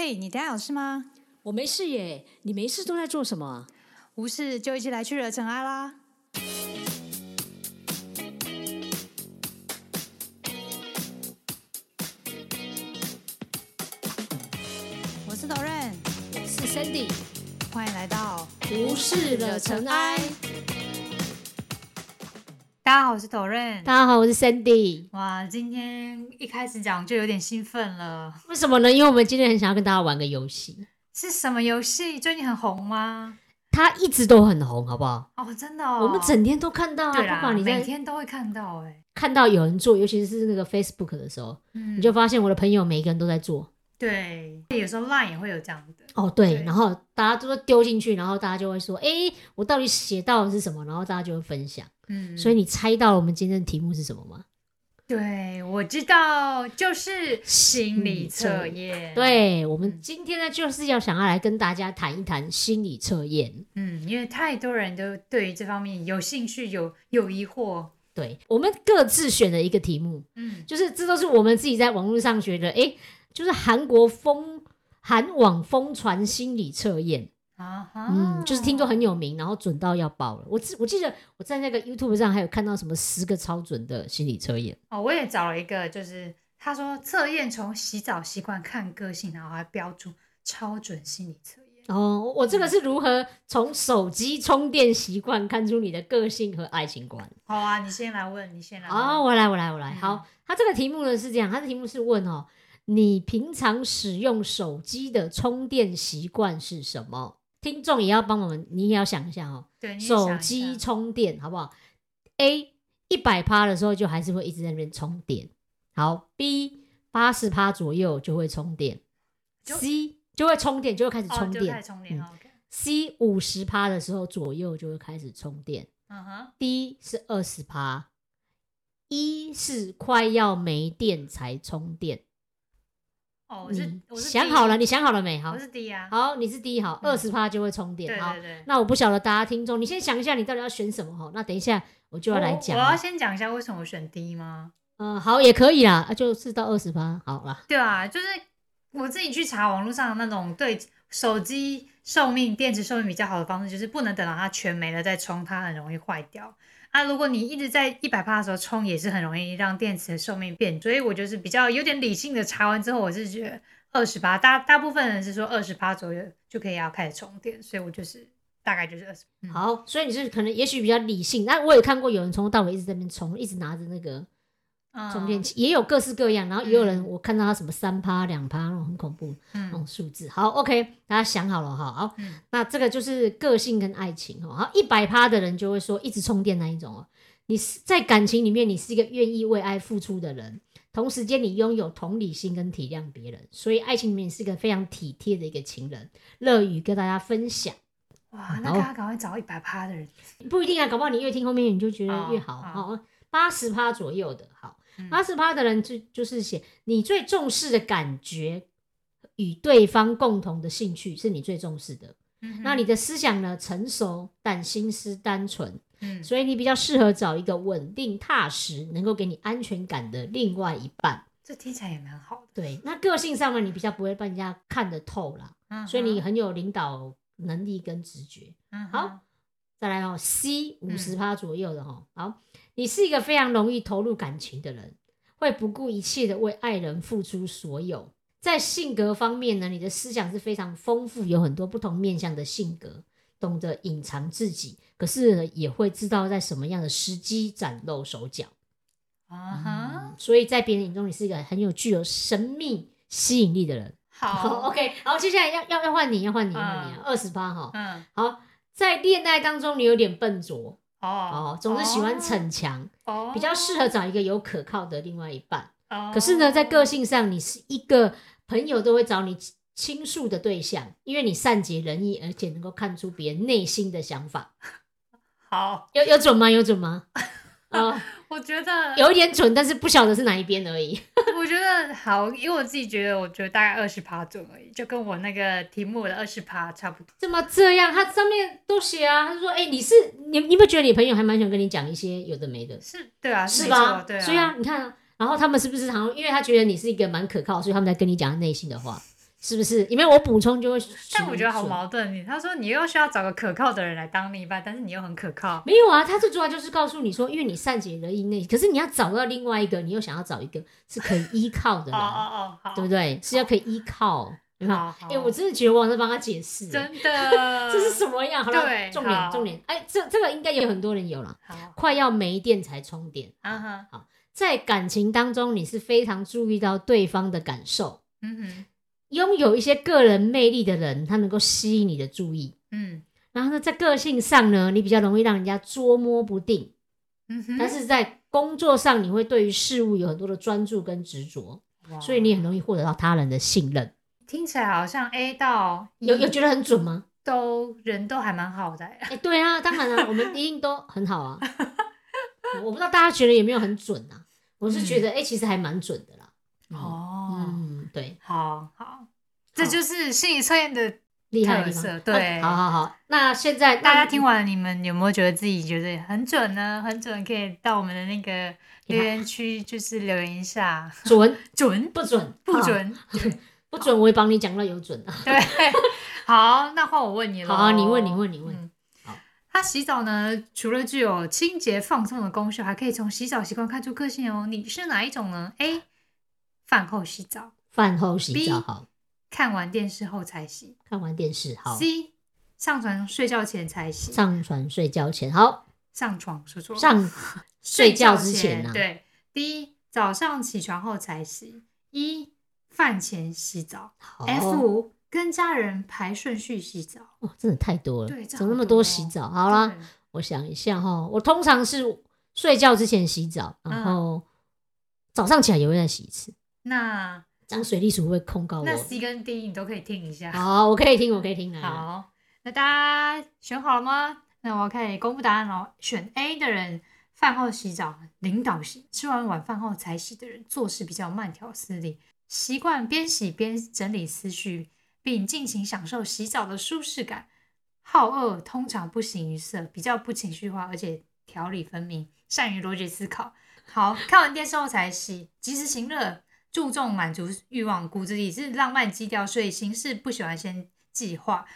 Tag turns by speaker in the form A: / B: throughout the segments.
A: 嘿，你等下有事吗？
B: 我没事耶，你没事都在做什么？
A: 无事就一起来去惹尘埃啦！我是 d 任，
B: 我是 Sandy，
A: 欢迎来到
B: 无事惹尘埃。
A: 大家好，我是任。
B: 大家好，我是 Sandy。
A: 哇，今天一开始讲就有点兴奋了。
B: 为什么呢？因为我们今天很想要跟大家玩个游戏。
A: 是什么游戏？最近很红吗？
B: 它一直都很红，好不好？
A: 哦，真的哦。
B: 我们整天都看到啊，不管你在
A: 每天都会看到哎。
B: 看到有人做，尤其是那个 Facebook 的时候，
A: 嗯
B: 你就发现我的朋友每一个人都在做。
A: 对，有时候 Line 也会有这样的。
B: 哦，对，
A: 对
B: 然后大家都说丢进去，然后大家就会说：“哎，我到底写到的是什么？”然后大家就会分享。
A: 嗯，
B: 所以你猜到了我们今天的题目是什么吗？
A: 对，我知道，就是心理测验。，
B: 对，我们今天呢，就是要想要来跟大家谈一谈心理测验。
A: 嗯，因为太多人都对于这方面有兴趣、有有疑惑。
B: 对，我们各自选了一个题目，
A: 嗯，
B: 就是这都是我们自己在网络上学的。诶，就是韩国疯韩网疯传心理测验，
A: 啊哈，
B: 嗯，就是听说很有名，然后准到要爆了。我记我记得我在那个 YouTube 上还有看到什么十个超准的心理测验。
A: 哦，我也找了一个，就是他说测验从洗澡习惯看个性，然后还标注超准心理测验。
B: 哦，我这个是如何从手机充电习惯看出你的个性和爱情观？
A: 好啊，你先来问，你先来问。
B: 哦，我来，我来，我来。
A: 嗯
B: 好，他这个题目呢是这样，他的题目是问哦，你平常使用手机的充电习惯是什么？听众也要帮我们，你也要想一下哦，手机充电好不好？A 一百趴的时候就还是会一直在那边充电，好，B 八十趴左右就会充电
A: 就
B: ，C 就会充电，就会开始充电、
A: 充电。
B: 嗯 OK，c 五十趴的时候左右就会开始充电。
A: 嗯哼
B: ，D 是二十趴，一是快要没电才充电。
A: 哦，我是
B: 你
A: 我是
B: 想好了？你想好了没？好
A: 我，是 D 啊。
B: 好，你是 D 好，
A: 嗯
B: 二十趴就会充电。好
A: 对对，对。
B: 那我不晓得大家听众，你先想一下，你到底要选什么哈？那等一下我就要来讲。
A: 我我要先讲一下为什么我选 D 吗？
B: 嗯，好，也可以啦，啊就是到二十趴，好啦。
A: 对啊，就是我自己去查网络上的那种对手机寿命、电池寿命比较好的方式，就是不能等到它全没了再充，它很容易坏掉。啊，如果你一直在一百帕的时候充，也是很容易让电池的寿命变。所以我就是比较有点理性的查完之后，我是觉得二十八，大大部分人是说二十八左右就可以要开始充电，所以我就是大概就是二十。嗯，
B: 好，所以你是可能也许比较理性，那我也看过有人从头到尾一直在那边充，一直拿着那个充电器，也有各式各样，然后也有人
A: 嗯
B: 我看到他什么三趴、两趴那种很恐怖那种
A: 嗯
B: 数字。好，OK，大家想好了哈。好，
A: 嗯
B: 那这个就是个性跟爱情哦。好，一百趴的人就会说一直充电那一种哦。你是在感情里面，你是一个愿意为爱付出的人，同时间你拥有同理心跟体谅别人，所以爱情里面你是一个非常体贴的一个情人，乐于跟大家分享。
A: 哇，那
B: 好
A: 大家赶快找一百趴的人。
B: 不一定啊，搞不好你越听后面你就觉得越好。
A: 哦
B: 好，八十趴左右的，好
A: 嗯，
B: 八十趴的人就就是写你最重视的感觉与对方共同的兴趣是你最重视的。
A: 嗯
B: 那你的思想呢成熟，但心思单纯，
A: 嗯
B: 所以你比较适合找一个稳定踏实、能够给你安全感的另外一半。
A: 这听起来也蛮好的。
B: 对，那个性上呢，你比较不会被人家看得透啦，
A: 嗯
B: 所以你很有领导能力跟直觉。好
A: 嗯好
B: 再来哦，C 五
A: 嗯
B: 十趴左右的哈、好，你是一个非常容易投入感情的人，会不顾一切的为爱人付出所有。在性格方面呢，你的思想是非常丰富，有很多不同面向的性格，懂得隐藏自己，可是呢也会知道在什么样的时机展露手脚。
A: 啊哈，
B: 所以在别人眼中，你是一个很有具有神秘吸引力的人。
A: 好，
B: OK，好，接下来要要要换你，要换你，要换你二十八哈。
A: 嗯，
B: 好，在恋爱当中，你有点笨拙。
A: 哦
B: 哦，总是喜欢逞强，
A: 哦，
B: 比较适合找一个有可靠的另外一半。
A: 哦。
B: 可是呢，在个性上，你是一个朋友都会找你倾诉的对象，因为你善解人意，而且能够看出别人内心的想法。
A: 好，
B: 有有准吗？有准吗？啊、
A: 我觉得
B: 有一点准，但是不晓得是哪一边而已。
A: 我觉得好，因为我自己觉得，我觉得大概二十趴准而已，就跟我那个题目的二十趴差不多。
B: 怎么这样？他上面都写啊，他说：“哎、你是你，你有没有觉得你朋友还蛮喜欢跟你讲一些有的没的？
A: 是，对啊，
B: 是吧？
A: 错对啊，
B: 所以啊，你看啊，然后他们是不是常因为他觉得你是一个蛮可靠，所以他们在跟你讲内心的话，是不是？因为我补充就会。
A: 但我觉得好矛盾，你他说你又需要找个可靠的人来当另一半，但是你又很可靠。
B: 没有啊，他最主要就是告诉你说，因为你善解人意那，可是你要找到另外一个，你又想要找一个是可以依靠的 人，
A: 哦哦哦，
B: 对不对？是要可以依靠。
A: 好，
B: 哎，我真的觉得我在帮他解释，
A: 真的，
B: 这是什么样？好了，
A: 对，
B: 重点重点，哎，这这个应该有很多人有了，快要没电才充电。啊哈，好，在感情当中，你是非常注意到对方的感受。嗯哼，拥有一些个人魅力的人，他能够吸引你的注意。嗯，然后呢，在个性上呢，你比较容易让人家捉摸不定。嗯哼，但是在工作上，你会对于事物有很多的专注跟执着，所以你很容易获得到他人的信任。
A: 听起来好像 A 到
B: 有有觉得很准吗？
A: 都人都还蛮好的。
B: 哎，对啊，当然了，我们一定都很好啊。我不知道大家觉得有没有很准啊？我是觉得哎，其实还蛮准的啦。哦，嗯，对，
A: 好好，这就是心理测验的
B: 厉害
A: 特色。对，
B: 好好好。那现在
A: 大家听完，你们有没有觉得自己觉得很准呢？很准，可以到我们的那个留言区，就是留言一下。
B: 准
A: 准
B: 不准
A: 不准。
B: 不准，我会帮你讲到有准的。
A: 对，好，那换我问你了。
B: 好，你问，你问，你问。
A: 好，他洗澡呢，除了具有清洁放松的功效，还可以从洗澡习惯看出个性哦。你是哪一种呢？A. 饭后洗澡。
B: 饭后洗澡好。
A: 看完电视后才洗。
B: 看完电视好。
A: C. 上床睡觉前才洗。
B: 上床睡觉前好。
A: 上床说错。
B: 上睡觉之前呢？
A: 对。D. 早上起床后才洗。一。饭前洗澡，F 跟家人排顺序洗澡，
B: 哇，真的太多了，怎么那么多洗澡？好啦，我想一下哈，我通常是睡觉之前洗澡，然后早上起来也会再洗一次。
A: 那
B: 张水利鼠会控告我。
A: 那 C 跟 D 你都可以听一下。
B: 好，我可以听，我可以听
A: 啊。好，那大家选好了吗？那我可以公布答案喽。选 A 的人，饭后洗澡，领导型；吃完晚饭后才洗的人，做事比较慢条斯理。习惯边洗边整理思绪，并尽情享受洗澡的舒适感。好恶通常不形于色，比较不情绪化，而且条理分明，善于逻辑思考。好看完电视后才洗，及时行乐，注重满足欲望，骨子里是浪漫基调，所以行事不喜欢先计划。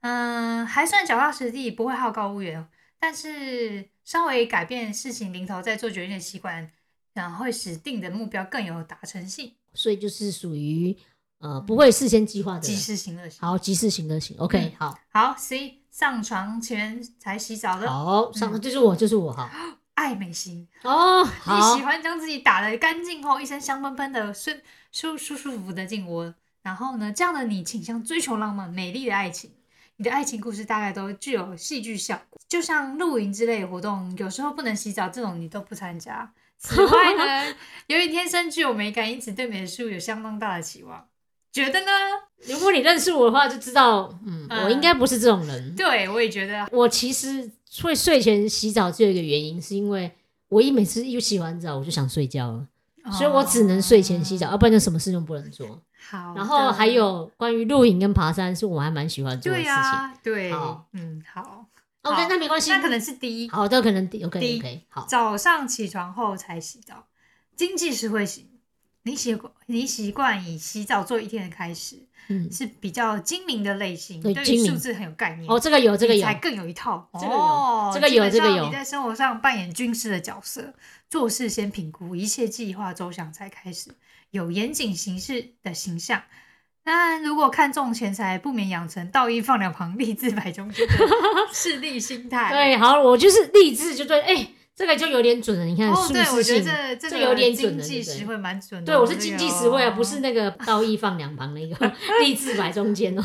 A: 嗯，还算脚踏实地，不会好高骛远，但是稍微改变事情零头再做决定的习惯，然后会使定的目标更有达成性。
B: 所以就是属于呃不会事先计划的，
A: 及时行乐型。
B: 好，及时行乐型。OK，好，
A: 好。C 上床前才洗澡的。
B: 好，上就是我，就是我哈。
A: 爱美型哦，你喜欢将自己打得干净后，一身香喷喷的，舒舒舒舒服服的进窝。然后呢，这样的你倾向追求浪漫美丽的爱情。你的爱情故事大概都具有戏剧效果，就像露营之类的活动，有时候不能洗澡，这种你都不参加。此外呢，由于天生具有美感，因此对美术有相当大的期望。觉得呢？
B: 如果你认识我的话，就知道，嗯，我应该不是这种人。
A: 对，我也觉得。
B: 我其实会睡前洗澡，只有一个原因，是因为我一每次一洗完澡，我就想睡觉了，所以我只能睡前洗澡，要不然就什么事都不能做。
A: 好。
B: 然后还有关于露营跟爬山，是我还蛮喜欢做的事情。
A: 对，嗯，好。
B: OK，那没关系，
A: 那可能是第一。
B: 好的，可能第 OK，OK，好。
A: 早上起床后才洗澡，经济实惠型。你习惯你习惯以洗澡做一天的开始，嗯，是比较精明的类型，对数字很有概念。
B: 哦，这个有，这个有，
A: 才更有一套。
B: 这个有，这个有，这个有。
A: 你在生活上扮演军师的角色，做事先评估，一切计划周详才开始，有严谨行事的形象。那如果看重钱财，不免养成道义放两旁，立志摆中间的势利心态。
B: 对，好，我就是立志，就对，哎，这个就有点准了。你看，
A: 哦，对，我觉
B: 得
A: 这这
B: 有点
A: 经济实惠蛮准的。
B: 对，我是经济实惠啊，不是那个倒一放两旁那个 立志摆中间哦。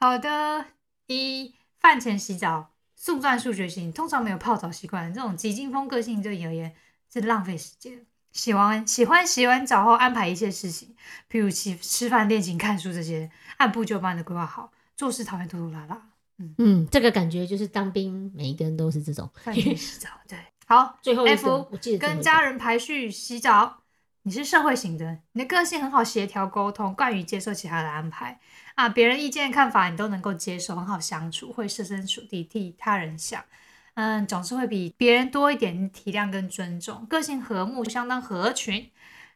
A: 好的，一饭前洗澡，速战速决型，通常没有泡澡习惯，这种急惊风个性对而言是浪费时间。洗完喜欢洗完澡后安排一些事情，譬如吃吃饭、练琴、看书这些，按部就班的规划好。做事讨厌拖拖拉拉。
B: 嗯嗯，这个感觉就是当兵，每一个人都是这种。
A: 饭前洗澡，对。好，
B: 最后
A: F 跟家人排序洗澡。你是社会型的，你的个性很好协调沟通，惯于接受其他的安排啊，别人意见看法你都能够接受，很好相处，会设身处地替他人想。嗯，总是会比别人多一点体谅跟尊重，个性和睦，相当合群。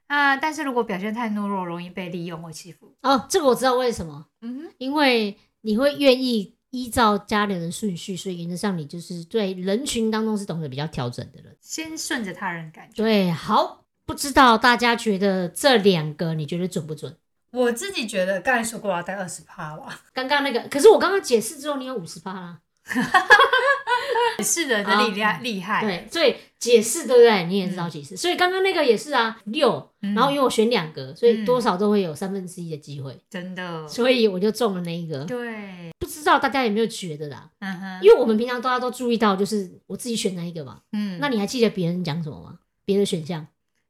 A: 啊，但是如果表现太懦弱，容易被利用或欺负。
B: 哦，这个我知道为什么，
A: 嗯哼，
B: 因为你会愿意依照家人的顺序，所以原则上你就是对人群当中是懂得比较调整的人。
A: 先顺着他人感觉。
B: 对，好，不知道大家觉得这两个你觉得准不准？
A: 我自己觉得刚才说过了，大概二十趴吧。
B: 刚刚那个，可是我刚刚解释之后，你有五十趴啦。
A: 是人的力量厉害。
B: 对，所以解释对不对？你也知道解释，所以刚刚那个也是啊，六，
A: 嗯
B: 然后因为我选两个，所以
A: 嗯
B: 多少都会有三分之一的机会，
A: 真的。
B: 所以我就中了那一个。
A: 对，
B: 不知道大家有没有觉得啦？
A: 嗯哼，
B: 因为我们平常大家都注意到，就是我自己选那一个嘛。
A: 嗯，
B: 那你还记得别人讲什么吗？别的选项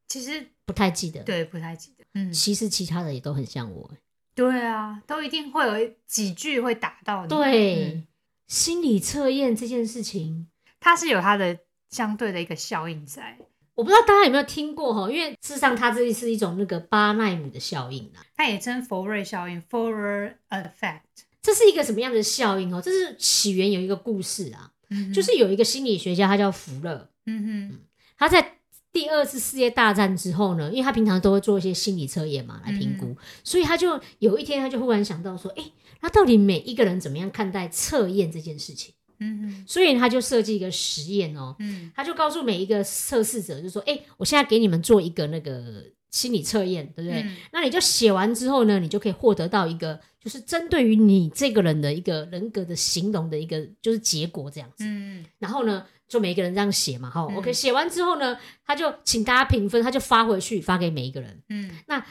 A: 其实
B: 不太记得。
A: 对不太记得。嗯，
B: 其实其他的也都很像我。
A: 对啊，都一定会有几句会打到你。
B: 对，
A: 嗯
B: 心理测验这件事情，
A: 它是有它的相对的一个效应在。
B: 我不知道大家有没有听过哈？因为事实上它这是一种那个巴奈姆的效应啊。
A: 它也称佛瑞效应 （Forer effect）。
B: 这是一个什么样的效应哦？这是起源有一个故事啊，
A: 嗯
B: 就是有一个心理学家，他叫福勒，
A: 嗯哼，
B: 他在第二次世界大战之后呢，因为他平常都会做一些心理测验嘛来评估，所以他就有一天他就忽然想到说，诶，那到底每一个人怎么样看待测验这件事情？
A: 嗯哼，
B: 所以他就设计一个实验哦，
A: 嗯。
B: 他就告诉每一个测试者，就说，诶，我现在给你们做一个那个心理测验，对不对？
A: 嗯。
B: 那你就写完之后呢，你就可以获得到一个，就是针对于你这个人的一个人格的形容的一个就是结果这样子。
A: 嗯。
B: 然后呢，就每一个人这样写嘛，哈、
A: 嗯。
B: O k 写完之后呢，他就请大家评分，他就发回去发给每一个人，
A: 嗯。
B: 那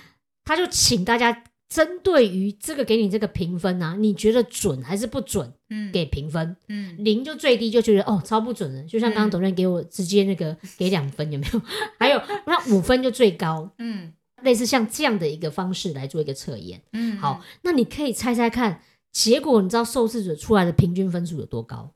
B: 他就请大家针对于这个给你这个评分啊，你觉得准还是不准？
A: 嗯，
B: 给评分，
A: 嗯
B: 零就最低，就觉得哦超不准的，就像刚刚
A: 嗯
B: 董任给我直接那个给两分，有没有？还有那五分就最高，
A: 嗯
B: 类似像这样的一个方式来做一个测验。
A: 嗯，
B: 好，那你可以猜猜看，结果你知道受试者出来的平均分数有多高？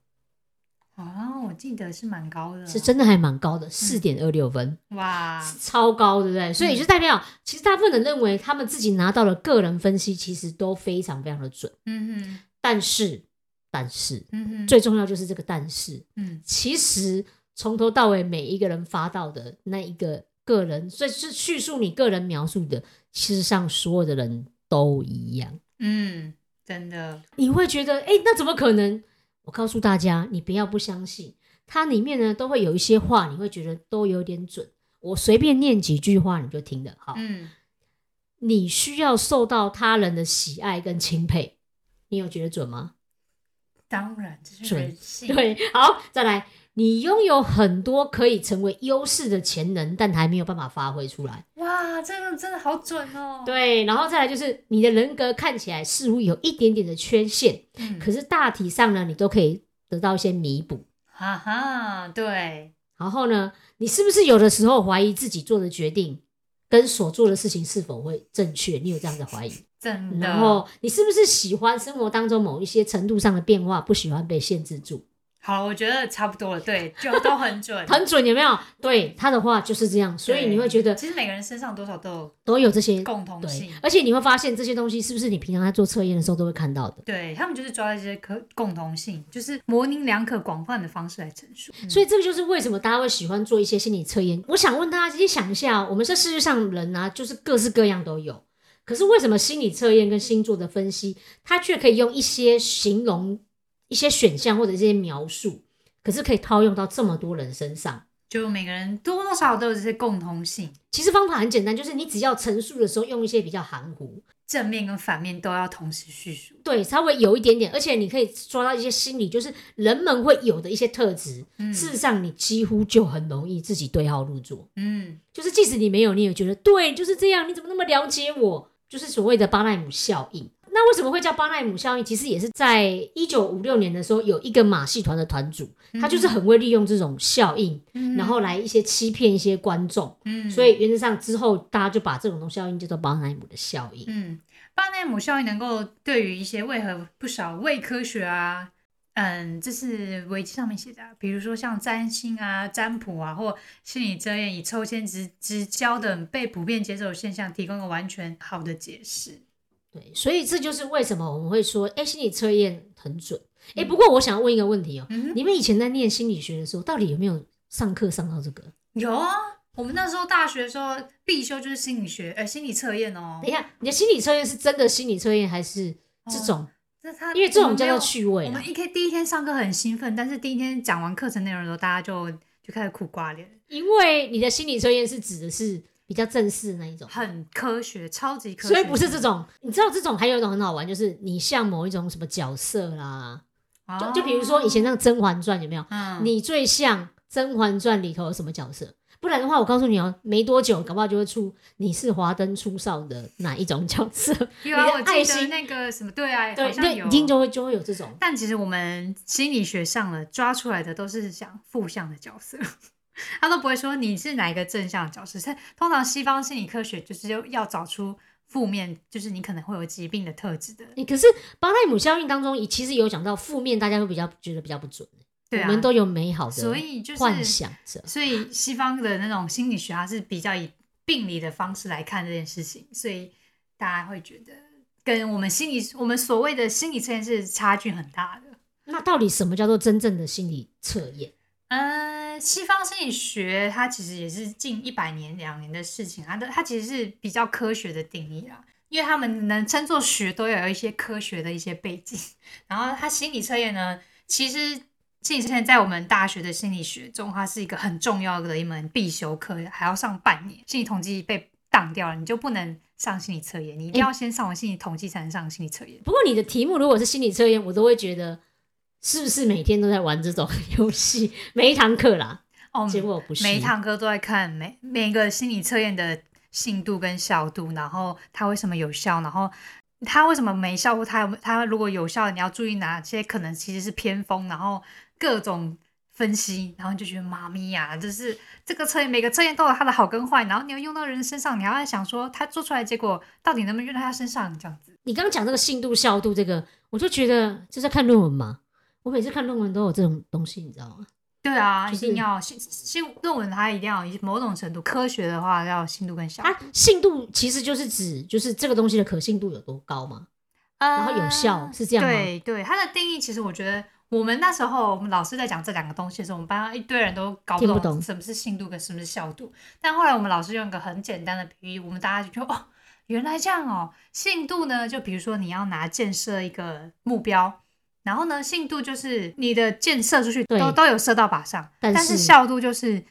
A: 哦，我记得是蛮高的，
B: 是真的还蛮高的，四点二六分，
A: 哇，
B: 超高，对不对？所以
A: 嗯
B: 就代表，其实大部分人认为他们自己拿到了个人分析其实都非常非常的准，
A: 嗯哼
B: 但是，但是
A: 嗯哼，
B: 最重要就是这个但是，
A: 嗯
B: 其实从头到尾每一个人发到的那一个个人，所以是叙述你个人描述的，事实上所有的人都一样。
A: 嗯，真的，
B: 你会觉得，哎，那怎么可能？我告诉大家，你不要不相信，它里面呢都会有一些话，你会觉得都有点准。我随便念几句话，你就听得好。
A: 嗯
B: 你需要受到他人的喜爱跟钦佩，你有觉得准吗？
A: 当然这是
B: 准
A: 人性，
B: 对，好，再来，你拥有很多可以成为优势的潜能，但还没有办法发挥出来。
A: 哇，这个真的好准哦，，
B: 对，然后再来就是你的人格看起来似乎有一点点的缺陷，
A: 嗯，
B: 可是大体上呢，你都可以得到一些弥补。
A: 哈哈，对，
B: 然后呢，你是不是有的时候怀疑自己做的决定跟所做的事情是否会正确？你有这样的怀疑？
A: 真的，
B: 然后你是不是喜欢生活当中某一些程度上的变化，不喜欢被限制住？
A: 好，我觉得差不多了，对，就都很准，
B: 很准，有没有？对他的话就是这样，所以你会觉得
A: 其实每个人身上多少都有
B: 都有这些
A: 共同性，，
B: 而且你会发现这些东西是不是你平常在做测验的时候都会看到的？
A: 对他们就是抓到这些可共同性，就是模棱两可、广泛的方式来陈述。
B: 所以这个就是为什么大家会喜欢做一些心理测验。我想问大家，先想一下，我们这世界上人啊，就是各式各样都有。可是为什么心理测验跟星座的分析，它却可以用一些形容、一些选项或者一些描述，可是可以套用到这么多人身上？
A: 就每个人多多少少都有这些共通性，
B: 其实方法很简单，就是你只要陈述的时候用一些比较含糊，
A: 正面跟反面都要同时叙述。
B: 对，稍微有一点点，而且你可以抓到一些心理，就是人们会有的一些特质。
A: 嗯
B: 事实上，你几乎就很容易自己对号入座。
A: 嗯，
B: 就是即使你没有，你也觉得对，就是这样。你怎么那么了解我？就是所谓的巴奈姆效应。那为什么会叫巴奈姆效应？其实也是在一九五六年的时候，有一个马戏团的团主，他就是很会利用这种效应，
A: 嗯
B: 然后来一些欺骗一些观众。
A: 嗯，
B: 所以原则上之后，大家就把这种东西效应叫做巴奈姆的效应。
A: 嗯，巴奈姆效应能够对于一些为何不少伪科学啊，嗯，这是维基上面写的啊、比如说像占星啊、占卜啊，或心理测验以抽签直直交等被普遍接受的现象，提供个完全好的解释。
B: 对，所以这就是为什么我们会说，哎，心理测验很准。哎，不过我想问一个问题哦，
A: 嗯，
B: 你们以前在念心理学的时候，到底有没有上课上到这个？
A: 有啊，我们那时候大学的时候必修就是心理学，呃，心理测验哦
B: 等。一下，你的心理测验是真的心理测验还是这种？
A: 那他
B: 因为这种叫做趣味啦
A: 我们。一天第一天上课很兴奋，但是第一天讲完课程内容的时候，大家就就开始苦瓜脸，
B: 因为你的心理测验是指的是比较正式的那一种，
A: 很科学，超级科学。
B: 所以不是这种。你知道这种还有一种很好玩，就是你像某一种什么角色啦，
A: 哦，
B: 就就比如说以前那个《甄嬛传》有没有？
A: 嗯，
B: 你最像《甄嬛传》里头有什么角色？不然的话，我告诉你哦，没多久，搞不好就会出你是华灯初上的哪一种角色。
A: 有啊，我记得那个什么，对啊，
B: 对对，一定就会就会有这种。
A: 但其实我们心理学上了抓出来的都是像负向的角色，他都不会说你是哪一个正向角色。是通常西方心理科学就是要要找出负面，就是你可能会有疾病的特质的。
B: 欸可是巴奈姆效应当中，其实有讲到负面，大家会比较觉得比较不准。
A: 对啊，
B: 我们都有美好的
A: 所以就是
B: 幻想着。
A: 所以西方的那种心理学，它是比较以病理的方式来看这件事情，所以大家会觉得跟我们心理我们所谓的心理测验是差距很大的。
B: 那到底什么叫做真正的心理测验？
A: 呃，西方心理学它其实也是近一百年、两年的事情，它的它其实是比较科学的定义啦，因为他们能称作学，都要有一些科学的一些背景。然后它心理测验呢，其实心理测验在我们大学的心理学中，它是一个很重要的一门必修课，还要上半年。心理统计被挡掉了，你就不能上心理测验，你一定要先上完心理统计才能上心理测验。
B: 不过你的题目如果是心理测验，我都会觉得是不是每天都在玩这种游戏？每一堂课啦，
A: 哦，
B: 结果不是。
A: 每一堂课都在看每每一个心理测验的信度跟效度，然后它为什么有效，然后它为什么没效，或它有它如果有效，你要注意哪些可能其实是偏锋，然后各种分析，然后你就觉得妈咪呀，就是这个测验每个测验都有它的好跟坏，然后你要用到人身上，你还要想说它做出来的结果到底能不能用到他身上，这样子。
B: 你刚刚讲这个信度、效度，这个我就觉得就在看论文嘛。我每次看论文都有这种东西，你知道吗？
A: 对啊，
B: 就是
A: 一定要信信论文，它一定要有某种程度科学的话，要信度跟效度。
B: 它信度其实就是指就是这个东西的可信度有多高嘛。然后有效是这样吗
A: 呃对对，它的定义其实我觉得，我们那时候我们老师在讲这两个东西的时候，我们班上一堆人都搞不
B: 懂
A: 什么是信度跟什么是效度。但后来我们老师用一个很简单的比喻，我们大家就觉得哦，原来这样哦。信度呢，就比如说你要拿建设一个目标。然后呢，信度就是你的箭射出去都都有射到靶上，
B: 但是
A: 效度就是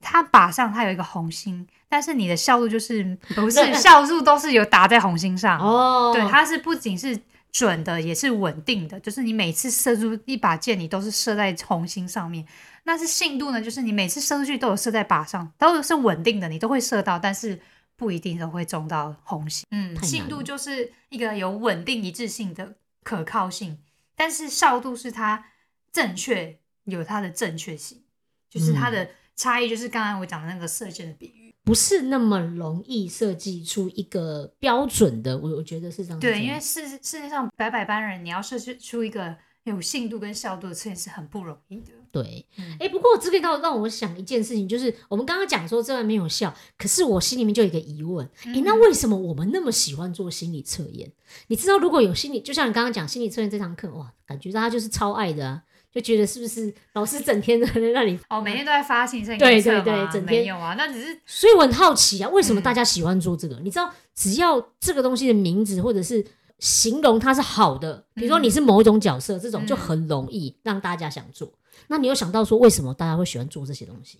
A: 它靶上它有一个红心，但是你的效度就是 不是效度都是有打在红心上。
B: 哦，
A: 对，它是不仅是准的，也是稳定的，就是你每次射出一把箭，你都是射在红心上面。那是信度呢，就是你每次射出去都有射在靶上，都是稳定的，你都会射到，但是不一定都会中到红心。嗯，信度就是一个有稳定一致性的可靠性，但是效度是它正确有它的正确性，就是它
B: 嗯
A: 的差异，就是刚才我讲的那个射箭的比喻。
B: 不是那么容易设计出一个标准的，我我觉得是这样
A: 对，因为世世界上百百般人，你要设计出一个有信度跟效度的测验是很不容易的。
B: 对，
A: 嗯
B: 哎、不过这个倒让我想一件事情，就是我们刚刚讲说这个没有效，可是我心里面就有一个疑问，哎、
A: 嗯
B: 那为什么我们那么喜欢做心理测验？你知道，如果有心理，就像你刚刚讲心理测验这堂课，哇，感觉大家就是超爱的啊，就觉得是不是老师整天在那里？
A: 哦，每天都在发信息，
B: 对对对整天
A: 有啊，那只是
B: 所以我很好奇啊，为什么
A: 嗯
B: 大家喜欢做这个？你知道，只要这个东西的名字或者是形容它是好的，比如说
A: 嗯
B: 你是某一种角色，这种就
A: 嗯
B: 很容易让大家想做。那你有想到说，为什么大家会喜欢做这些东西？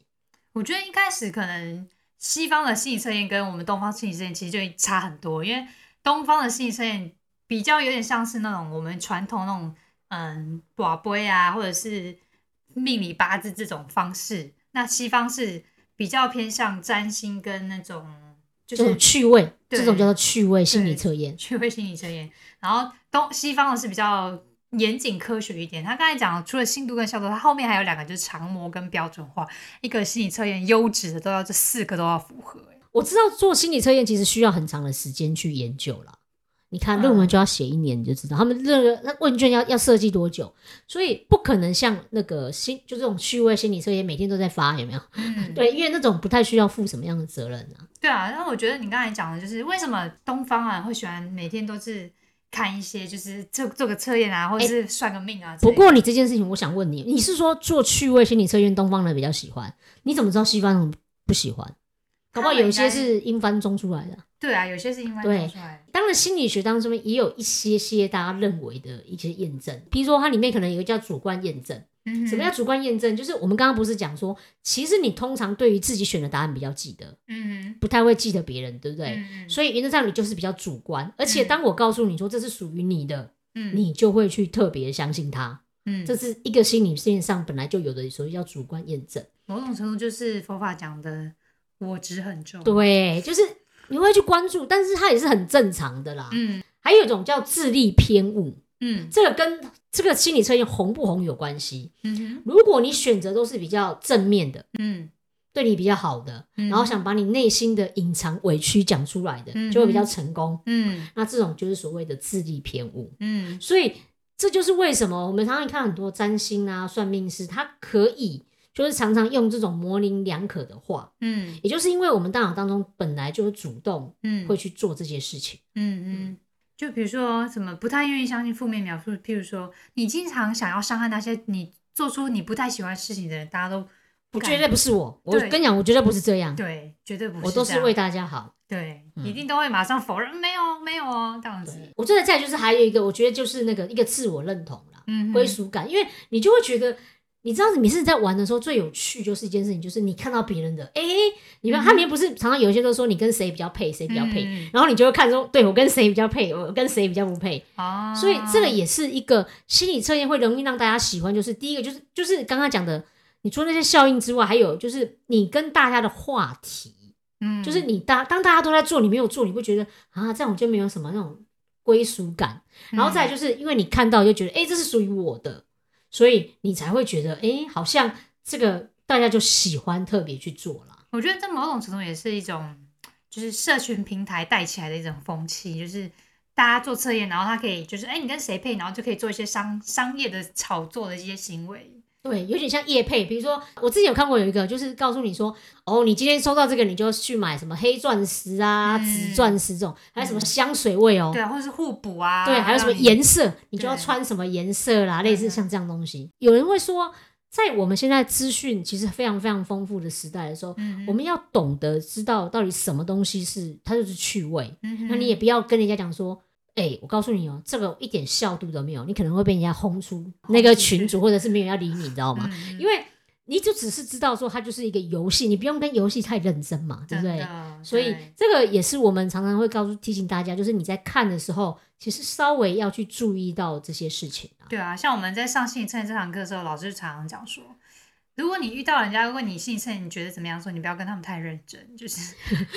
A: 我觉得一开始可能西方的心理测验跟我们东方心理测验其实就差很多，因为东方的心理测验比较有点像是那种我们传统那种嗯卜杯啊，或者是命理八字这种方式，那西方是比较偏向占星跟那种就是
B: 趣味，这种叫做趣味心理测验。
A: 趣味心理测验，然后东西方的是比较严谨科学一点。他刚才讲了除了信度跟效度，他后面还有两个就是常模跟标准化。一个心理测验优质的都要这四个都要符合。欸
B: 我知道做心理测验其实需要很长的时间去研究了。你看论文就要写一年，你就知道他们那个那问卷要要设计多久，所以不可能像那个心就这种趣味心理测验每天都在发，有没有？
A: 嗯，
B: 对，因为那种不太需要负什么样的责任啊。
A: 对啊。然后我觉得你刚才讲的就是为什么东方啊会喜欢每天都是看一些就是做做个测验啊，或者是算个命啊。
B: 不过你这件事情，我想问你，你是说做趣味心理测验东方人比较喜欢？你怎么知道西方人不喜欢？搞不好有些是英翻中出来的。
A: 对啊，有些是因为
B: 对。当然，心理学当中也有一些些大家认为的一些验证，比如说它里面可能有一个叫主观验证。
A: 嗯
B: 什么叫主观验证？就是我们刚刚不是讲说，其实你通常对于自己选的答案比较记得，
A: 嗯
B: 不太会记得别人，对不
A: 哼
B: 对？
A: 嗯
B: 所以原则上你就是比较主观，而且当我告诉你说这是属于你的，
A: 嗯
B: 你就会去特别相信它。
A: 嗯
B: 这是一个心理线上本来就有的，所谓叫主观验证。
A: 某种程度就是佛法讲的我执很重。，
B: 对，就是你会去关注，但是它也是很正常的啦。
A: 嗯。
B: 还有一种叫智力偏误，
A: 嗯。
B: 这个跟这个心理测验红不红有关系。
A: 嗯哼。
B: 如果你选择都是比较正面的，
A: 嗯。
B: 对你比较好的，
A: 嗯。
B: 然后想把你内心的隐藏委屈讲出来的，
A: 嗯
B: 就会比较成功。
A: 嗯。
B: 那这种就是所谓的智力偏误。
A: 嗯。
B: 所以这就是为什么我们常常看很多占星啊、算命师，他可以就是常常用这种模棱两可的话，
A: 嗯
B: 也就是因为我们大脑当中本来就主动
A: 嗯
B: 会去做这些事情。
A: 嗯嗯，就比如说什么不太愿意相信负面描述，譬如说你经常想要伤害那些你做出你不太喜欢事情的人，大家都不敢
B: 绝对不是我，我跟你讲，我绝对不是这样，
A: 对，绝对不是，
B: 我都是为大家好。
A: 对，
B: 嗯
A: 一定都会马上否认，没有没有哦，这样子，
B: 我觉得再就是还有一个，我觉得就是那个一个自我认同啦，
A: 嗯哼
B: 归属感，因为你就会觉得。你知道，你是在玩的时候最有趣就是一件事情，就是你看到别人的，哎、你看
A: 嗯
B: 他明明不是常常有一些都说你跟谁比较配，谁比较配，
A: 嗯。
B: 然后你就会看说，对我跟谁比较配，我跟谁比较不配，
A: 哦，
B: 所以这个也是一个心理测验会容易让大家喜欢，就是第一个就是就是刚刚讲的，你除了那些效应之外，还有就是你跟大家的话题，
A: 嗯。
B: 就是你大当大家都在做，你没有做，你会觉得啊这样我就没有什么那种归属感，然后再来就是因为你看到就觉得哎、诶这是属于我的，所以你才会觉得哎、诶好像这个大家就喜欢特别去做了。
A: 我觉得这某种程度也是一种，就是社群平台带起来的一种风气，就是大家做测验，然后他可以就是，哎、你跟谁配，然后就可以做一些商商业的炒作的一些行为。
B: 对，有点像叶配，比如说我之前有看过有一个，就是告诉你说，哦，你今天收到这个，你就去买什么黑钻石啊、
A: 嗯
B: 紫钻石这种，还有什么香水味哦，
A: 对啊，或者是互补啊，
B: 对，还有什么颜色，你就要穿什么颜色啦，类似
A: 嗯
B: 像这样东西。有人会说，在我们现在资讯其实非常非常丰富的时代的时候，
A: 嗯
B: 我们要懂得知道到底什么东西是它就是趣味，
A: 嗯
B: 那你也不要跟人家讲说。哎、我告诉你哦，这个一点效度都没有，你可能会被人家轰出那个群主，或者是没有人要理你，你知道吗？
A: 嗯
B: 因为你就只是知道说它就是一个游戏，你不用跟游戏太认真嘛，对不对？所以这个也是我们常常会告诉提醒大家，就是你在看的时候，其实稍微要去注意到这些事情啊。
A: 对啊，像我们在上心理测验这堂课的时候，老师常常讲说，如果你遇到人家问你心理测验你觉得怎么样说，你不要跟他们太认真，就是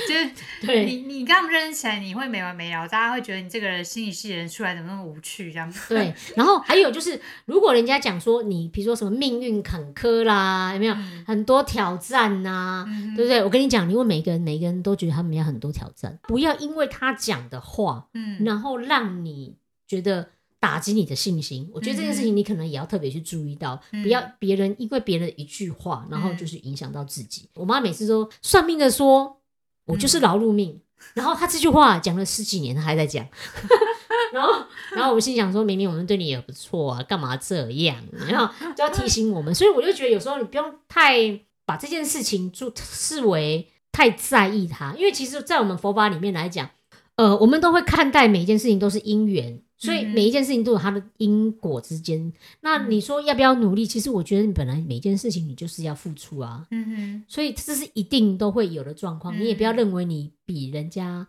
A: 就是
B: 对
A: 你你跟他们认真起来，你会没完没了，大家会觉得你这个人心理系的人出来怎么那么无趣这样。
B: 对，然后还有就是，如果人家讲说你，比如说什么命运坎坷啦，有没有
A: 嗯
B: 很多挑战呐、
A: 嗯
B: 对不对？我跟你讲，因为每个人，每个人都觉得他们要很多挑战，不要因为他讲的话，
A: 嗯
B: 然后让你觉得打击你的信心。我觉得这件事情你可能也要特别去注意到，
A: 嗯
B: 不要别人因为别人一句话，然后就是影响到自己。我妈每次都算命的说，我就是劳碌命，然后她这句话讲了十几年，她还在讲。然后，然后我们心想说，明明我们对你也不错啊，干嘛这样？然后就要提醒我们，所以我就觉得有时候你不用太把这件事情就视为太在意它，因为其实，在我们佛法里面来讲，呃，我们都会看待每一件事情都是因缘，所以
A: 嗯
B: 每一件事情都有它的因果之间。那你说要不要努力？其实我觉得你本来每一件事情你就是要付出啊，
A: 嗯哼
B: 所以这是一定都会有的状况。
A: 嗯
B: 你也不要认为你比人家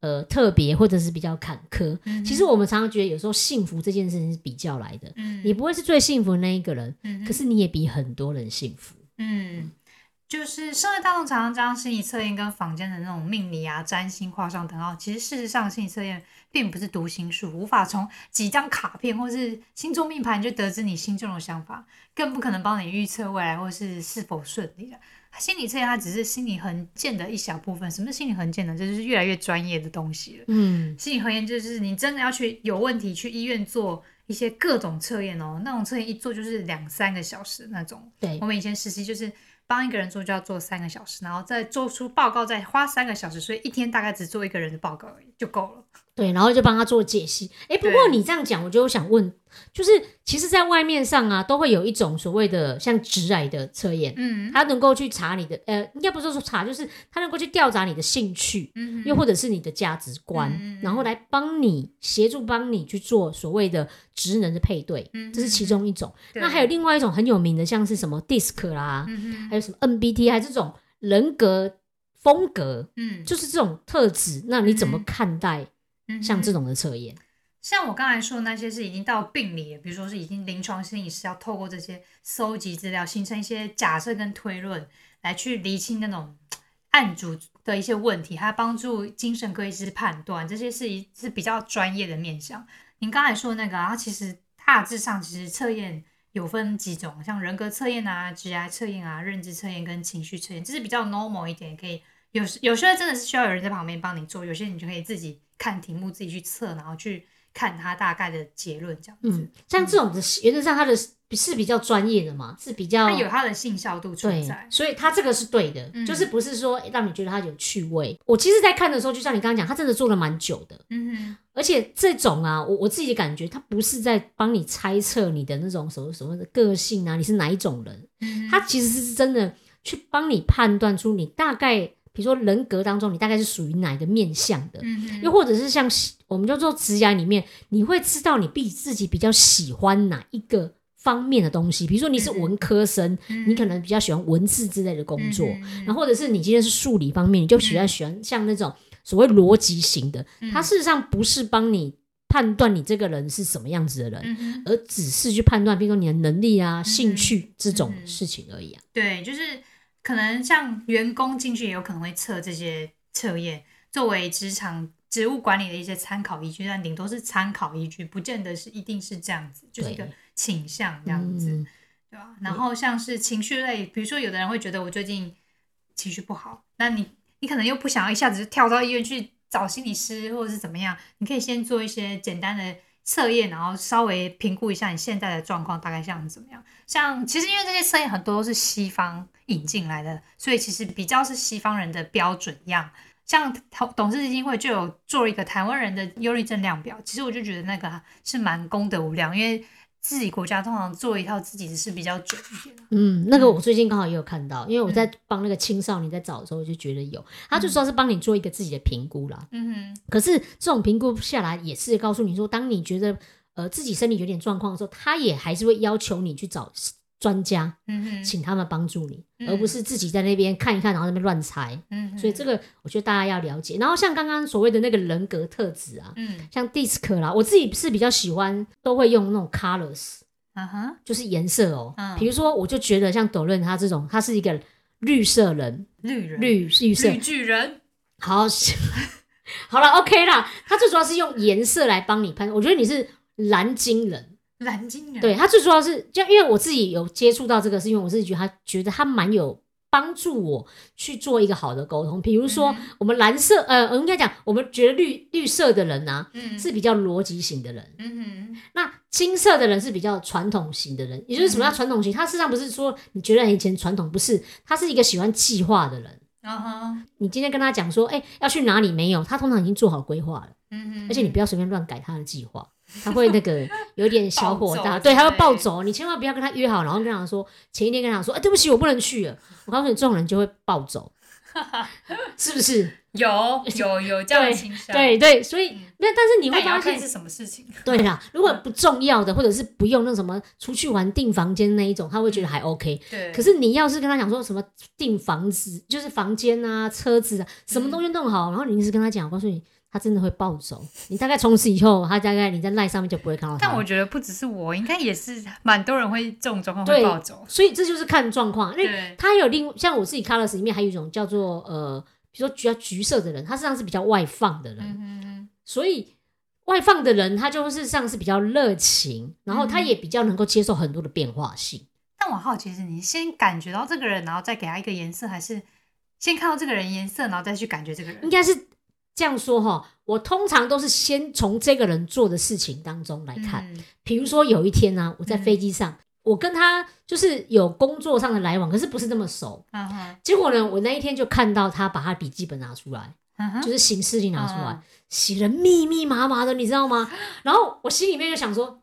B: 呃特别或者是比较坎坷。
A: 哼，
B: 其实我们常常觉得有时候幸福这件事情是比较来的，
A: 嗯
B: 你不会是最幸福的那一个人，
A: 嗯哼
B: 可是你也比很多人幸福。
A: 嗯，就是社会大众常常将心理测验跟坊间的那种命理啊、占星画上等号。其实事实上，心理测验并不是读心术，无法从几张卡片或是星座命盘就得知你心中的想法，更不可能帮你预测未来或是是否顺利的。心理测验它只是心理横线的一小部分。什么是心理横线呢？这就是越来越专业的东西了。
B: 嗯，
A: 心理横线就是你真的要去有问题去医院做一些各种测验哦，那种测验一做就是两三个小时那种。
B: 对
A: 我，们以前实习就是帮一个人做就要做三个小时，然后再做出报告再花三个小时，所以一天大概只做一个人的报告而已。就够了。
B: 对，然后就帮他做解析。哎，不过你这样讲，我就想问，就是其实，在外面上啊，都会有一种所谓的像直癌的测验，
A: 嗯
B: 他能够去查你的，呃，应该不是说查，就是他能够去调查你的兴趣，
A: 嗯
B: 又或者是你的价值观，
A: 嗯
B: 然后来帮你协助帮你去做所谓的职能的配对，
A: 嗯
B: 这是其中一种。那还有另外一种很有名的，像是什么 DISC 啦，
A: 嗯
B: 还有什么 MBTI 这种人格风格，
A: 嗯，
B: 就是这种特质。那你怎么看待
A: 嗯
B: 像这种的测验？
A: 像我刚才说的那些是已经到病理了，比如说是已经临床心理师要透过这些搜集资料，形成一些假设跟推论，来去厘清那种嘖案主的一些问题，还有帮助精神科医师判断，这些是一是比较专业的面向。您刚才说的那个啊，它其实大致上其实测验有分几种，像人格测验啊、职业测验啊、认知测验跟情绪测验，就是比较 normal 一点，可以有时有些真的是需要有人在旁边帮你做，有些你就可以自己看题目自己去测，然后去看他大概的结论这样子。
B: 嗯，像这种的原则上，他的是比较专业的嘛，是比较
A: 他有他的信效度存在，。
B: 所以他这个是对的，
A: 嗯
B: 就是不是说让你觉得他有趣味。我其实，在看的时候，就像你刚刚讲，他真的做了蛮久的，
A: 嗯
B: 而且这种啊，我我自己的感觉，他不是在帮你猜测你的那种什么什么的个性啊，你是哪一种人，
A: 哼，
B: 他其实是真的去帮你判断出你大概，比如说人格当中，你大概是属于哪一个面相的。又或者是像喜我们就做职涯里面，你会知道你比自己比较喜欢哪一个方面的东西。比如说你是文科生，
A: 嗯
B: 你可能比较喜欢文字之类的工作，
A: 嗯
B: 然后或者是你今天是数理方面，你就喜欢喜欢像那种所谓逻辑型的。
A: 嗯
B: 它事实上不是帮你判断你这个人是什么样子的人，
A: 嗯，
B: 而只是去判断，比如说你的能力啊、兴趣这种
A: 嗯
B: 事情而已啊。
A: 对，就是可能像员工进去也有可能会测这些测验，作为职场职务管理的一些参考依据，但顶多是参考依据，不见得是一定是这样子，就是一个倾向这样子。
B: 嗯，
A: 对吧？然后像是情绪类，比如说有的人会觉得我最近情绪不好，那你你可能又不想要一下子就跳到医院去找心理师或者是怎么样，你可以先做一些简单的测验，然后稍微评估一下你现在的状况大概像怎么样。像其实因为这些测验很多都是西方引进来的，所以其实比较是西方人的标准样。像董董事基金会就有做一个台湾人的忧郁症量表，其实我就觉得那个是蛮功德无量，因为自己国家通常做一套自己的是比较准一点。
B: 嗯，那个我最近刚好也有看到，因为我在帮那个青少年在找的时候，我就觉得有，他就说是帮你做一个自己的评估啦。
A: 嗯哼，
B: 可是这种评估下来，也是告诉你说，当你觉得呃自己身体有点状况的时候，他也还是会要求你去找专家，
A: 嗯哼，
B: 请他们帮助你，
A: 嗯
B: 而不是自己在那边看一看，然后在那边乱猜。
A: 嗯，
B: 所以这个我觉得大家要了解。然后像刚刚所谓的那个人格特质啊，
A: 嗯
B: 像 DISC 啦，我自己是比较喜欢，都会用那种 colors，
A: 啊哈，
B: 就是颜色哦。
A: 嗯
B: 比如说，我就觉得像斗润他这种，他是一个绿色人，
A: 绿人
B: 绿绿色
A: 绿巨人，
B: 好，好了，OK 啦。他最主要是用颜色来帮你判，我觉得你是蓝金人。
A: 蓝金人，
B: 对，他最主要是就因为我自己有接触到这个，是因为我自己觉得他觉得他蛮有帮助我去做一个好的沟通。比如说，
A: 嗯
B: 我们蓝色，呃，我应该讲，我们觉得绿绿色的人啊，
A: 嗯
B: 是比较逻辑型的人。
A: 嗯哼，
B: 那金色的人是比较传统型的人，也就是什么叫传统型？他事实上不是说你觉得以前传统，不是，他是一个喜欢计划的人。
A: 啊哈，
B: 你今天跟他讲说，哎、要去哪里没有？他通常已经做好规划了，
A: 嗯哼，
B: 而且你不要随便乱改他的计划，他会那个有点小火大，对，他会暴走。你千万不要跟他约好，然后跟他说前一天跟他说，哎、对不起，我不能去了。我告诉你，这种人就会暴走，是不是？
A: 有有有这样的倾向，
B: 对对，所以
A: 嗯
B: 那但是你会发现
A: 是，什么事情，
B: 对啦，如果不重要的，或者是不用那什么出去玩订房间那一种，他会觉得还 OK。
A: 对，
B: 可是你要是跟他讲说什么订房子，就是房间啊、车子啊，什么东西弄好，然后你一直跟他讲，我告诉你，他真的会暴走。你大概从此以后，他大概你在赖上面就不会看到他。
A: 但我觉得不只是我，应该也是蛮多人会这种状况会暴走，
B: 所以这就是看状况。因为，他有另像我自己 colors 里面还有一种叫做呃，比如说比较橘色的人，他实际上是比较外放的人，
A: 嗯哼哼，
B: 所以。外放的人，他就是上是比较热情，然后他
A: 嗯
B: 也比较能够接受很多的变化性。
A: 但我好奇是你先感觉到这个人，然后再给他一个颜色，还是先看到这个人颜色，然后再去感觉这个人
B: 应？该是这样说哈。我通常都是先从这个人做的事情当中来看，
A: 嗯
B: 比如说有一天呢、我在
A: 嗯
B: 飞机上，我跟他就是有工作上的来往，可是不是那么熟。结果呢，我那一天就看到他把他笔记本拿出来，
A: 嗯
B: 就是行事历拿出来
A: 嗯，
B: 写的密密麻麻的，你知道吗？然后我心里面就想说，靠，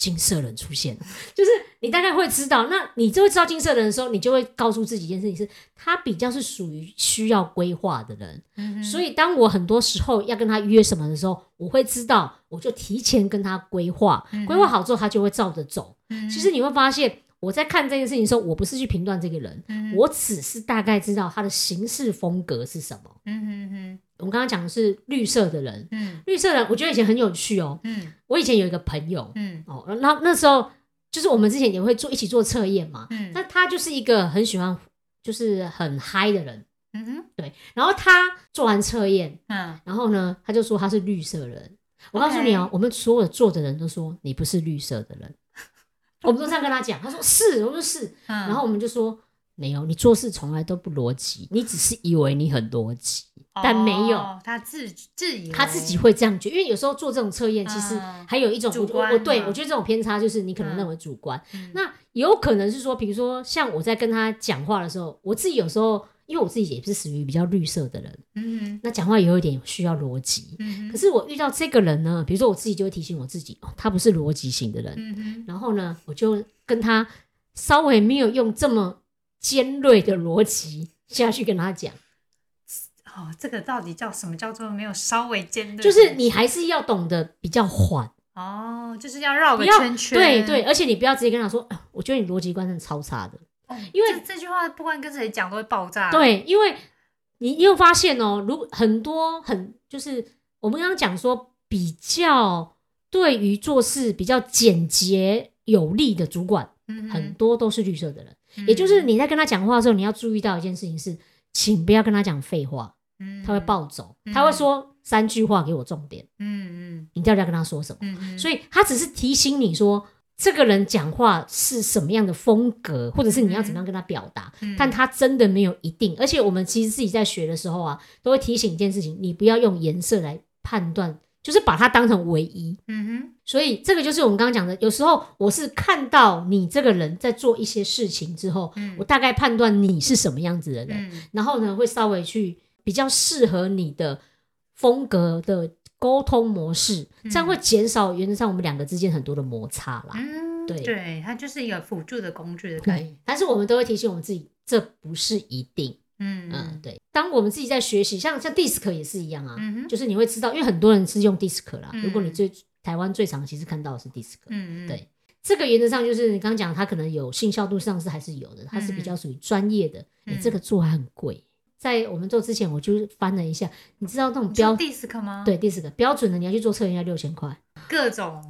B: 金色人出现，就是你大概会知道，那你就会知道金色人的时候，你就会告诉自己一件事情是，他比较是属于需要规划的人，
A: 嗯
B: 所以当我很多时候要跟他约什么的时候，我会知道，我就提前跟他规划，规划好之后，他就会照着走。
A: 嗯
B: 其实你会发现，我在看这件事情的时候，我不是去评断这个人，
A: 嗯
B: 我只是大概知道他的行事风格是什么。
A: 嗯哼哼
B: 我们刚刚讲的是绿色的人，
A: 嗯
B: 绿色人，我觉得以前很有趣哦。
A: 嗯
B: 我以前有一个朋友
A: 嗯
B: 哦，然后那时候就是我们之前也会做一起做测验嘛，
A: 嗯
B: 那他就是一个很喜欢就是很嗨的人，
A: 嗯哼
B: 对。然后他做完测验，
A: 嗯
B: 然后呢，他就说他是绿色人。我告诉你哦我们所有做的人都说你不是绿色的人，我们都这样跟他讲。他说是，我说是，
A: 嗯，
B: 然后我们就说没有，你做事从来都不逻辑，你只是以为你很逻辑，但没有。
A: 哦他自自以为
B: 他自己会这样觉得，因为有时候做这种测验，其实
A: 嗯
B: 还有一种，我
A: 主观
B: 我我对我觉得这种偏差就是你可能
A: 嗯
B: 认为主观，
A: 嗯
B: 那有可能是说，比如说像我在跟他讲话的时候，我自己有时候，因为我自己也是属于比较绿色的人，
A: 嗯
B: 那讲话也有一点需要逻辑，
A: 嗯
B: 可是我遇到这个人呢，比如说我自己就会提醒我自己，哦，他不是逻辑型的人。
A: 嗯哼
B: 然后呢，我就跟他稍微没有用这么尖锐的逻辑下去跟他讲，
A: 哦，这个到底叫什么叫做没有稍微尖锐？
B: 就是你还是要懂得比较缓，
A: 哦，就是要绕个圈圈，
B: 对对，而且你不要直接跟他说，啊我觉得你逻辑观真的超差的。
A: 哦，
B: 因为
A: 这这句话不管跟谁讲都会爆炸。，
B: 对，因为你你有发现哦，如很多很就是我们刚刚讲说比较对于做事比较简洁有力的主管。很多都是绿色的人，
A: 嗯
B: 也就是你在跟他讲话的时候，你要注意到一件事情是，请不要跟他讲废话，
A: 嗯
B: 他会暴走，
A: 嗯。
B: 他会说三句话给我重点，
A: 嗯嗯。
B: 你到底要跟他说什么？所以他只是提醒你说，这个人讲话是什么样的风格，或者是你要怎么样跟他表达，
A: 嗯。
B: 但他真的没有一定。而且我们其实自己在学的时候啊，都会提醒一件事情，你不要用颜色来判断，就是把它当成唯一。
A: 嗯哼
B: 所以这个就是我们刚刚讲的，有时候我是看到你这个人在做一些事情之后，
A: 嗯
B: 我大概判断你是什么样子的人，
A: 嗯
B: 然后呢会稍微去比较适合你的风格的沟通模式，这样会减少原则上我们两个之间很多的摩擦啦。
A: 嗯，
B: 对
A: 对，它就是一个辅助的工具的概念。
B: 对，但是我们都会提醒我们自己，这不是一定。
A: 嗯
B: 嗯，对。当我们自己在学习，像像 DISC 也是一样啊，
A: 嗯
B: 就是你会知道，因为很多人是用 DISC 啦。
A: 嗯
B: 如果你最台湾最常其实看到的是 DISC，
A: 嗯嗯，
B: 对这个原则上就是你刚刚讲，它可能有信效度上是还是有的，它是比较属于专业的。你、
A: 嗯
B: 这个做还很贵，在我们做之前我就翻了一下，你知道那种
A: 你
B: 标
A: 说 disc 吗？，
B: 对 DISC 标准的，你要去做测验要六千块。
A: 各种。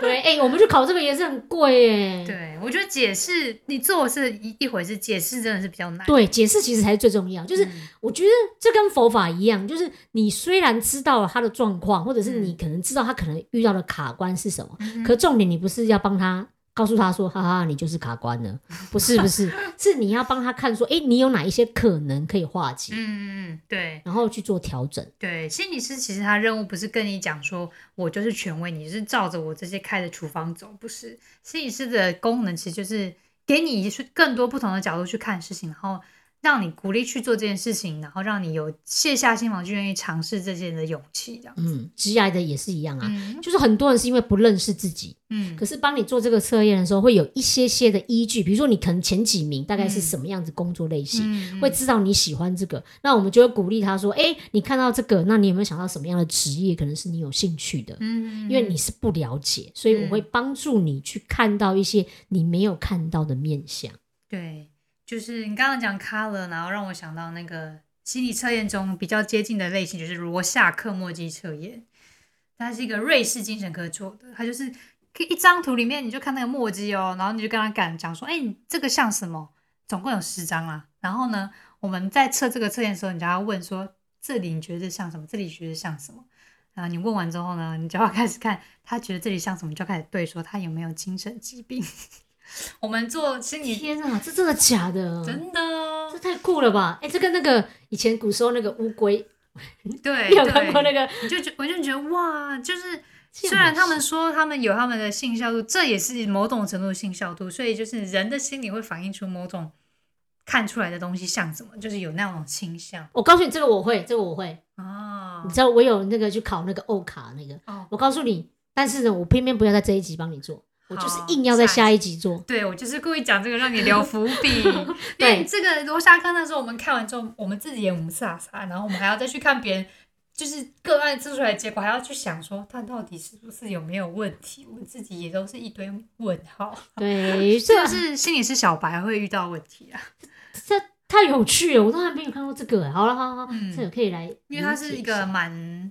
B: 对，哎、我们去考这个也是很贵耶。
A: 对，我觉得解释你做是一一回事，解释真的是比较难。
B: 对，解释其实才是最重要。就是
A: 嗯
B: 我觉得这跟佛法一样，就是你虽然知道了他的状况，或者是你
A: 嗯
B: 可能知道他可能遇到的卡关是什么，
A: 嗯
B: 可重点你不是要帮他告诉他说，哈哈，你就是卡关了，不 是不是，是你要帮他看说，哎、你有哪一些可能可以化解，
A: 嗯嗯嗯，对
B: 然后去做调整。
A: 对，心理师其实他任务不是跟你讲说我就是权威，你是照着我这些开的处方走，不是。心理师的功能其实就是给你更多不同的角度去看事情，然后让你鼓励去做这件事情，然后让你有卸下心防去愿意尝试这些的勇气，这样。
B: 嗯，职涯的也是一样啊，
A: 嗯
B: 就是很多人是因为不认识自己，
A: 嗯
B: 可是帮你做这个测验的时候，会有一些些的依据，比如说你可能前几名大概是
A: 嗯
B: 什么样子工作类型，
A: 嗯
B: 会知道你喜欢这个，那我们就会鼓励他说：“哎、你看到这个，那你有没有想到什么样的职业可能是你有兴趣的？
A: 嗯，
B: 因为你是不了解，所以我会帮助你去看到一些你没有看到的面相。
A: 对，就是你刚刚讲 color，然后让我想到那个心理测验中比较接近的类型，就是罗夏克墨迹测验。它是一个瑞士精神科做的，它就是一张图里面你就看那个墨迹哦，然后你就跟他讲讲说，哎、你这个像什么？总共有十张啊。然后呢，我们在测这个测验的时候，你就要问说，这里你觉得像什么？这里觉得像什么？然后你问完之后呢，你就要开始看他觉得这里像什么，就开始对说他有没有精神疾病。我们做心理
B: 天啊，这真的假的？
A: 真的哦
B: 这，太酷了吧！哎、这跟那个以前古时候那个乌龟，
A: 对，
B: 你有看过那
A: 个？你就觉我就觉得哇，就是虽然他们说他们有他们的性效度，这也是某种程度的信效度，所以就是人的心理会反映出某种看出来的东西像什么，就是有那种倾向。
B: 我告诉你，这个我会，这个我会。
A: 哦
B: 你知道我有那个去考那个欧卡那个，
A: 哦，
B: 我告诉你，但是呢，我偏偏不要在这一集帮你做，我就是硬要在
A: 下
B: 下一集做。
A: 对我就是故意讲这个让你留伏笔，因
B: 对
A: 为这个罗夏科那时候我们看完之后，我们自己也五傻傻，然后我们还要再去看别人。就是个案做出来的结果，还要去想说他到底是不是有没有问题？我们自己也都是一堆问号，
B: 对，
A: 这
B: 这
A: 个是心理师小白会遇到问题啊。
B: 这太有趣了，我都还没有看过这个。好了，好好，
A: 嗯
B: 这个可以来
A: 因为它是一个蛮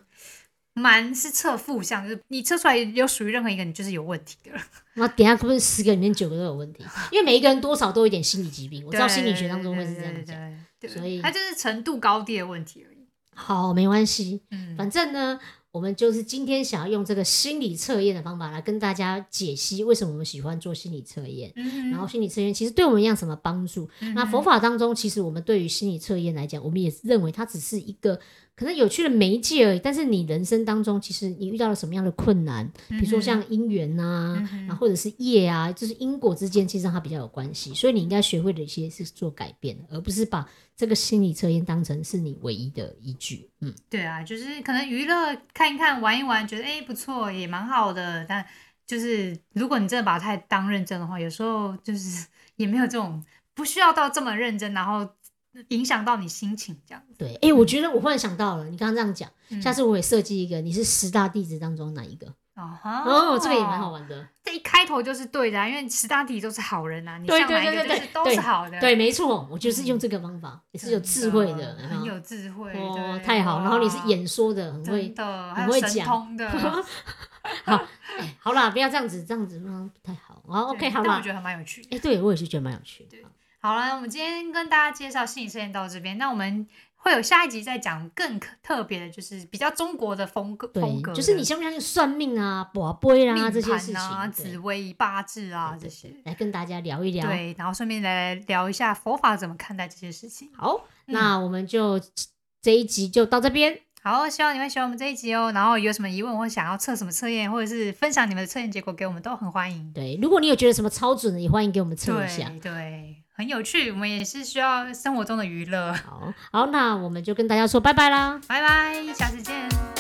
A: 蛮是测负向，就是你测出来有属于任何一个，你就是有问题的了。
B: 然后等下可不可以十个里面九个都有问题？因为每一个人多少都有一点心理疾病，我知道心理学当中会是这样讲。所以
A: 它就是程度高低的问题而已。
B: 好，没关系，
A: 嗯，
B: 反正呢，我们就是今天想要用这个心理测验的方法来跟大家解析为什么我们喜欢做心理测验。
A: 嗯
B: 然后心理测验其实对我们一样什么帮助？
A: 嗯
B: 那佛法当中，其实我们对于心理测验来讲，我们也认为它只是一个可能有趣的媒介而已。但是你人生当中，其实你遇到了什么样的困难，比如说像姻缘呐、
A: 嗯
B: 然后或者是业啊，就是因果之间，其实它比较有关系。所以你应该学会的一些是做改变，而不是把这个心理测验当成是你唯一的依据。嗯，
A: 对啊，就是可能娱乐看一看玩一玩，觉得哎不错，也蛮好的。但就是如果你真的把它太当认真的话，有时候就是 也没有这种不需要到这么认真，然后影响到你心情这样子。
B: 对。哎、我觉得我忽然想到了，你刚刚这样讲，
A: 嗯
B: 下次我也设计一个，你是十大弟子当中哪一个？
A: 哦，
B: 这个也蛮好。玩的。
A: 这一开头就是对的、啊，因为十大体都是好人啊，你
B: 对
A: 上
B: 来
A: 就是都是好的，
B: 对，没错，我就是用这个方法，也是有智慧的，
A: 真很
B: 有
A: 智慧
B: 哦，太好。然后你是演说的，很会很会讲
A: 通的。
B: 好，哎，好啦，不要这样子，这样子嗯不太好。好，OK，好啦
A: 我觉。得还蛮有趣的。
B: 哎，对我也是觉得蛮有趣的
A: 对。好了，我们今天跟大家介绍心理测验到这边，那我们会有下一集再讲更特别的，就是比较中国的风格风格
B: 就是你相不相信算命啊、卜杯啊
A: 命
B: 这些事
A: 情啊、
B: 情，
A: 紫微八字啊这些。
B: 对来跟大家聊一聊。
A: 对，然后顺便来聊一下佛法怎么看待这些事情。
B: 好，
A: 嗯
B: 那我们就这一集就到这边。
A: 好，希望你们喜欢我们这一集哦。然后有什么疑问或想要测什么测验，或者是分享你们的测验结果给我们，都很欢迎。
B: 对，如果你有觉得什么超准的，也欢迎给我们测一下。
A: 对对，很有趣，我们也是需要生活中的娱乐。
B: 好好，那我们就跟大家说拜拜啦。
A: 拜拜，下次见。